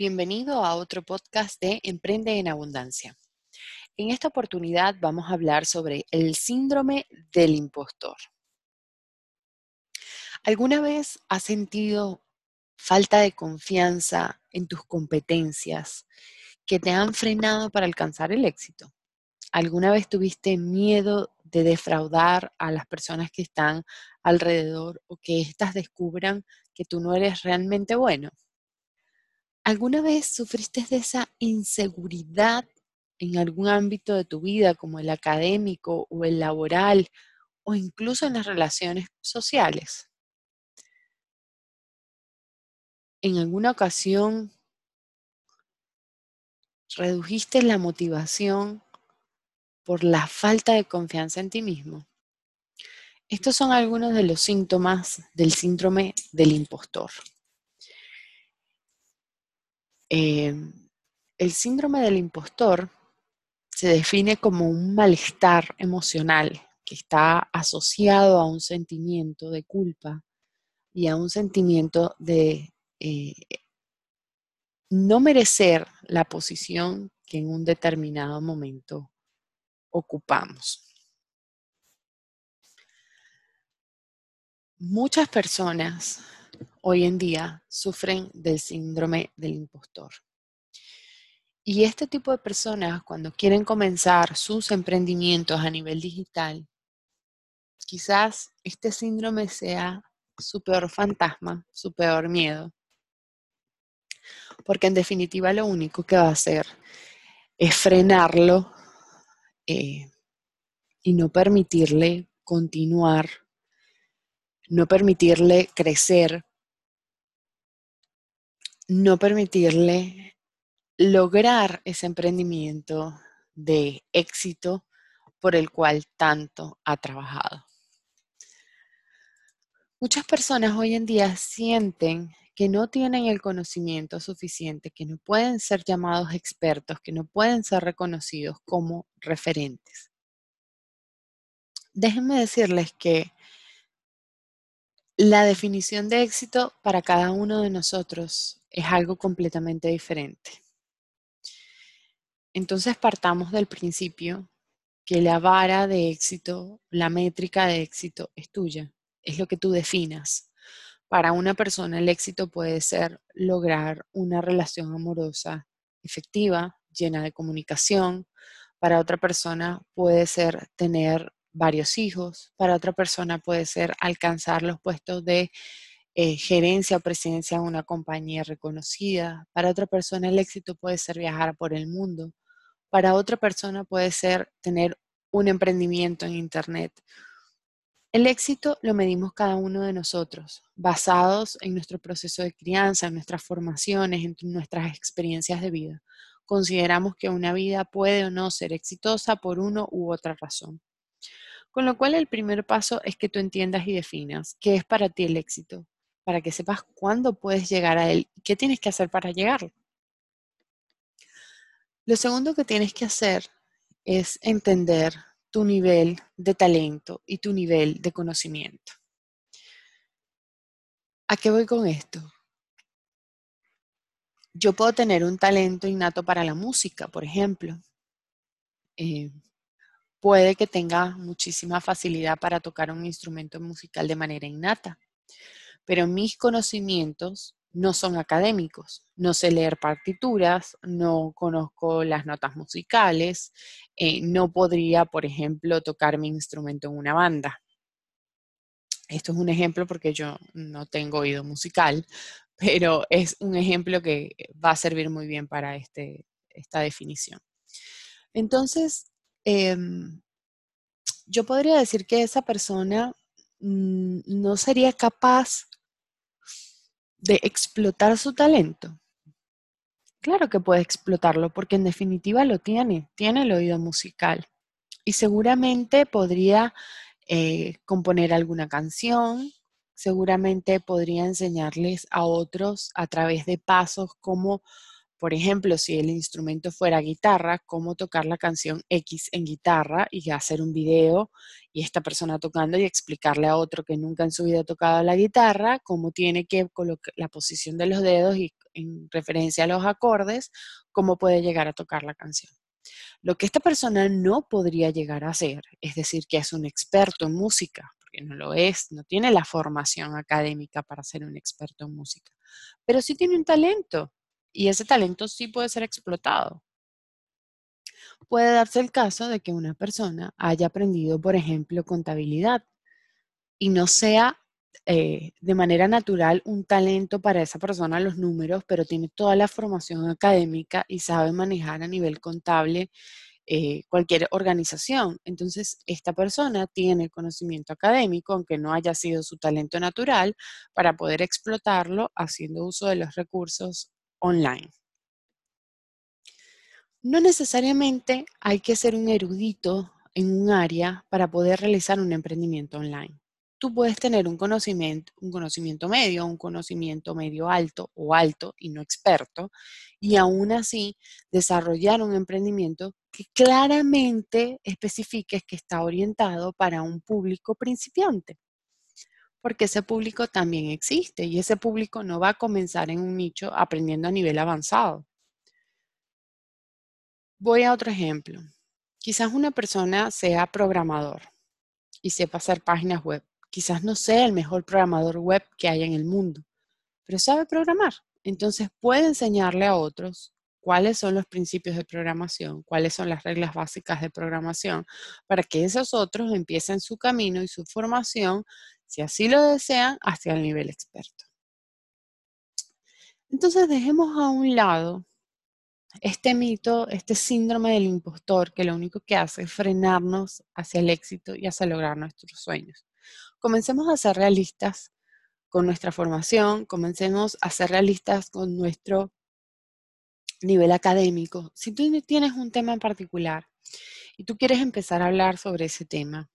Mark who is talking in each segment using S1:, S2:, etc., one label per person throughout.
S1: Bienvenido a otro podcast de Emprende en Abundancia. En esta oportunidad vamos a hablar sobre el síndrome del impostor. ¿Alguna vez has sentido falta de confianza en tus competencias que te han frenado para alcanzar el éxito? ¿Alguna vez tuviste miedo de defraudar a las personas que están alrededor o que éstas descubran que tú no eres realmente bueno? ¿Alguna vez sufriste de esa inseguridad en algún ámbito de tu vida, como el académico o el laboral, o incluso en las relaciones sociales? ¿En alguna ocasión redujiste la motivación por la falta de confianza en ti mismo? Estos son algunos de los síntomas del síndrome del impostor. Em, el síndrome del impostor se define como un malestar emocional que está asociado a un sentimiento de culpa y a un sentimiento de eh, no merecer la posición que en un determinado momento ocupamos. Muchas personas hoy en día sufren del síndrome del impostor. Y este tipo de personas, cuando quieren comenzar sus emprendimientos a nivel digital, quizás este síndrome sea su peor fantasma, su peor miedo. Porque en definitiva lo único que va a hacer es frenarlo eh, y no permitirle continuar, no permitirle crecer, no permitirle lograr ese emprendimiento de éxito por el cual tanto ha trabajado. Muchas personas hoy en día sienten que no tienen el conocimiento suficiente, que no pueden ser llamados expertos, que no pueden ser reconocidos como referentes. Déjenme decirles que la definición de éxito para cada uno de nosotros es algo completamente diferente. Entonces partamos del principio que la vara de éxito, la métrica de éxito es tuya, es lo que tú definas. Para una persona el éxito puede ser lograr una relación amorosa efectiva, llena de comunicación. Para otra persona puede ser tener varios hijos, para otra persona puede ser alcanzar los puestos de eh, gerencia o presidencia en una compañía reconocida, para otra persona el éxito puede ser viajar por el mundo, para otra persona puede ser tener un emprendimiento en Internet. El éxito lo medimos cada uno de nosotros, basados en nuestro proceso de crianza, en nuestras formaciones, en nuestras experiencias de vida. Consideramos que una vida puede o no ser exitosa por uno u otra razón. Con lo cual el primer paso es que tú entiendas y definas qué es para ti el éxito, para que sepas cuándo puedes llegar a él y qué tienes que hacer para llegar. Lo segundo que tienes que hacer es entender tu nivel de talento y tu nivel de conocimiento. ¿A qué voy con esto? Yo puedo tener un talento innato para la música, por ejemplo. Eh, puede que tenga muchísima facilidad para tocar un instrumento musical de manera innata, pero mis conocimientos no son académicos. No sé leer partituras, no conozco las notas musicales, eh, no podría, por ejemplo, tocar mi instrumento en una banda. Esto es un ejemplo porque yo no tengo oído musical, pero es un ejemplo que va a servir muy bien para este, esta definición. Entonces, Em, yo podría decir que esa persona mm, no sería capaz de explotar su talento. Claro que puede explotarlo porque en definitiva lo tiene, tiene el oído musical y seguramente podría eh, componer alguna canción, seguramente podría enseñarles a otros a través de pasos cómo Por ejemplo, si el instrumento fuera guitarra, cómo tocar la canción X en guitarra y hacer un video y esta persona tocando y explicarle a otro que nunca en su vida ha tocado la guitarra, cómo tiene que colocar la posición de los dedos y en referencia a los acordes, cómo puede llegar a tocar la canción. Lo que esta persona no podría llegar a hacer, es decir, que es un experto en música, porque no lo es, no tiene la formación académica para ser un experto en música, pero sí tiene un talento y ese talento sí puede ser explotado. Puede darse el caso de que una persona haya aprendido, por ejemplo, contabilidad y no sea eh, de manera natural un talento para esa persona los números, pero tiene toda la formación académica y sabe manejar a nivel contable eh, cualquier organización. Entonces, esta persona tiene el conocimiento académico, aunque no haya sido su talento natural, para poder explotarlo haciendo uso de los recursos online. No necesariamente hay que ser un erudito en un área para poder realizar un emprendimiento online. Tú puedes tener un conocimiento, medio, un conocimiento medio alto o alto y no experto, y aún así desarrollar un emprendimiento que claramente especifique que está orientado para un público principiante porque ese público también existe y ese público no va a comenzar en un nicho aprendiendo a nivel avanzado. Voy a otro ejemplo. Quizás una persona sea programador y sepa hacer páginas web. Quizás no sea el mejor programador web que haya en el mundo, pero sabe programar. Entonces puede enseñarle a otros cuáles son los principios de programación, cuáles son las reglas básicas de programación, para que esos otros empiecen su camino y su formación si así lo desean, hacia el nivel experto. Entonces dejemos a un lado este mito, este síndrome del impostor que lo único que hace es frenarnos hacia el éxito y hacia lograr nuestros sueños. Comencemos a ser realistas con nuestra formación, comencemos a ser realistas con nuestro nivel académico. Si tú tienes un tema en particular y tú quieres empezar a hablar sobre ese tema,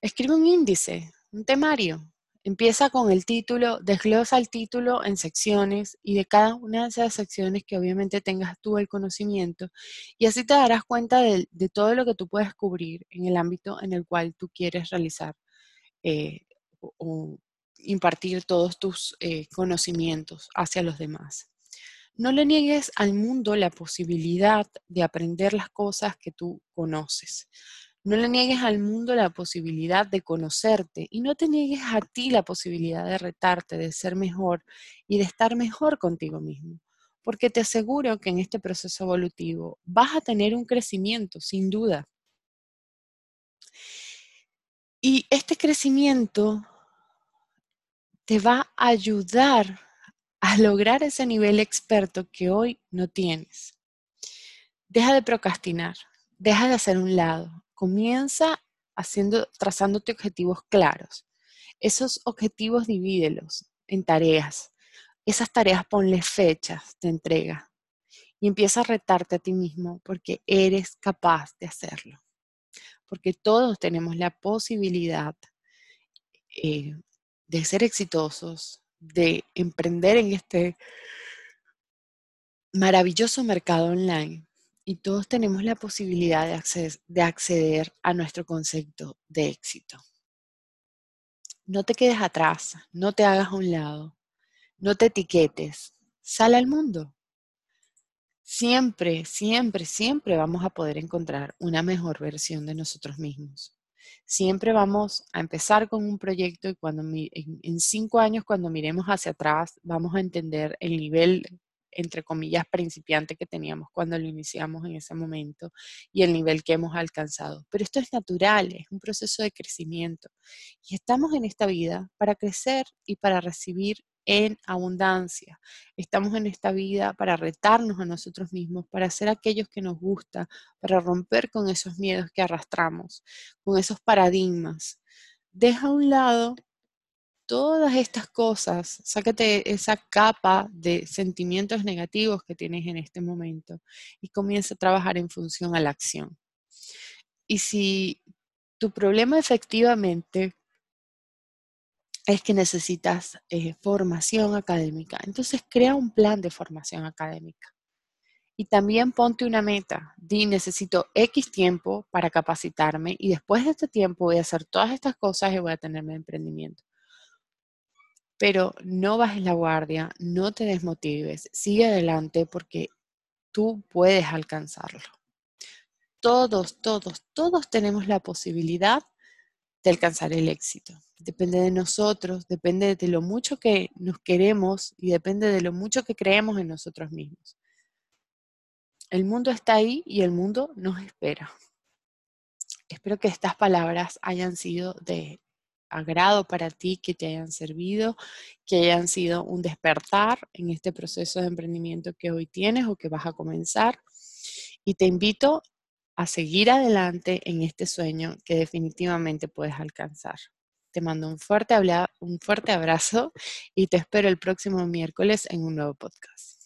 S1: escribe un índice, un temario. Empieza con el título, desglosa el título en secciones y de cada una de esas secciones que obviamente tengas tú el conocimiento y así te darás cuenta de, todo lo que tú puedes cubrir en el ámbito en el cual tú quieres realizar eh, o, impartir todos tus eh, conocimientos hacia los demás. No le niegues al mundo la posibilidad de aprender las cosas que tú conoces. No le niegues al mundo la posibilidad de conocerte y no te niegues a ti la posibilidad de retarte, de ser mejor y de estar mejor contigo mismo. Porque te aseguro que en este proceso evolutivo vas a tener un crecimiento, sin duda. Y este crecimiento te va a ayudar a lograr ese nivel experto que hoy no tienes. Deja de procrastinar, deja de hacer un lado, Comienza haciendo, trazándote objetivos claros. Esos objetivos divídelos en tareas. Esas tareas ponle fechas de entrega y empieza a retarte a ti mismo porque eres capaz de hacerlo. Porque todos tenemos la posibilidad eh, de ser exitosos, de emprender en este maravilloso mercado online y todos tenemos la posibilidad de acceder, a nuestro concepto de éxito. No te quedes atrás, no te hagas a un lado, no te etiquetes, sal al mundo. Siempre, siempre, siempre vamos a poder encontrar una mejor versión de nosotros mismos. Siempre vamos a empezar con un proyecto y cuando en cinco años, cuando miremos hacia atrás, vamos a entender el nivel entre comillas, principiante que teníamos cuando lo iniciamos en ese momento y el nivel que hemos alcanzado. Pero esto es natural, es un proceso de crecimiento. Y estamos en esta vida para crecer y para recibir en abundancia. Estamos en esta vida para retarnos a nosotros mismos, para ser aquellos que nos gusta, para romper con esos miedos que arrastramos, con esos paradigmas. Deja a un lado todas estas cosas, sácate esa capa de sentimientos negativos que tienes en este momento y comienza a trabajar en función a la acción. Y si tu problema efectivamente es que necesitas eh, formación académica. Entonces crea un plan de formación académica. Y también ponte una meta. Di, necesito X tiempo para capacitarme y después de este tiempo voy a hacer todas estas cosas y voy a tener mi emprendimiento. Pero no bajes la guardia, no te desmotives, sigue adelante porque tú puedes alcanzarlo. Todos, todos, todos tenemos la posibilidad de alcanzar el éxito. Depende de nosotros, depende de lo mucho que nos queremos y depende de lo mucho que creemos en nosotros mismos. El mundo está ahí y el mundo nos espera. Espero que estas palabras hayan sido de agrado para ti, que te hayan servido, que hayan sido un despertar en este proceso de emprendimiento que hoy tienes o que vas a comenzar. Y te invito a seguir adelante en este sueño que definitivamente puedes alcanzar. Te mando un fuerte, un fuerte abrazo y te espero el próximo miércoles en un nuevo podcast.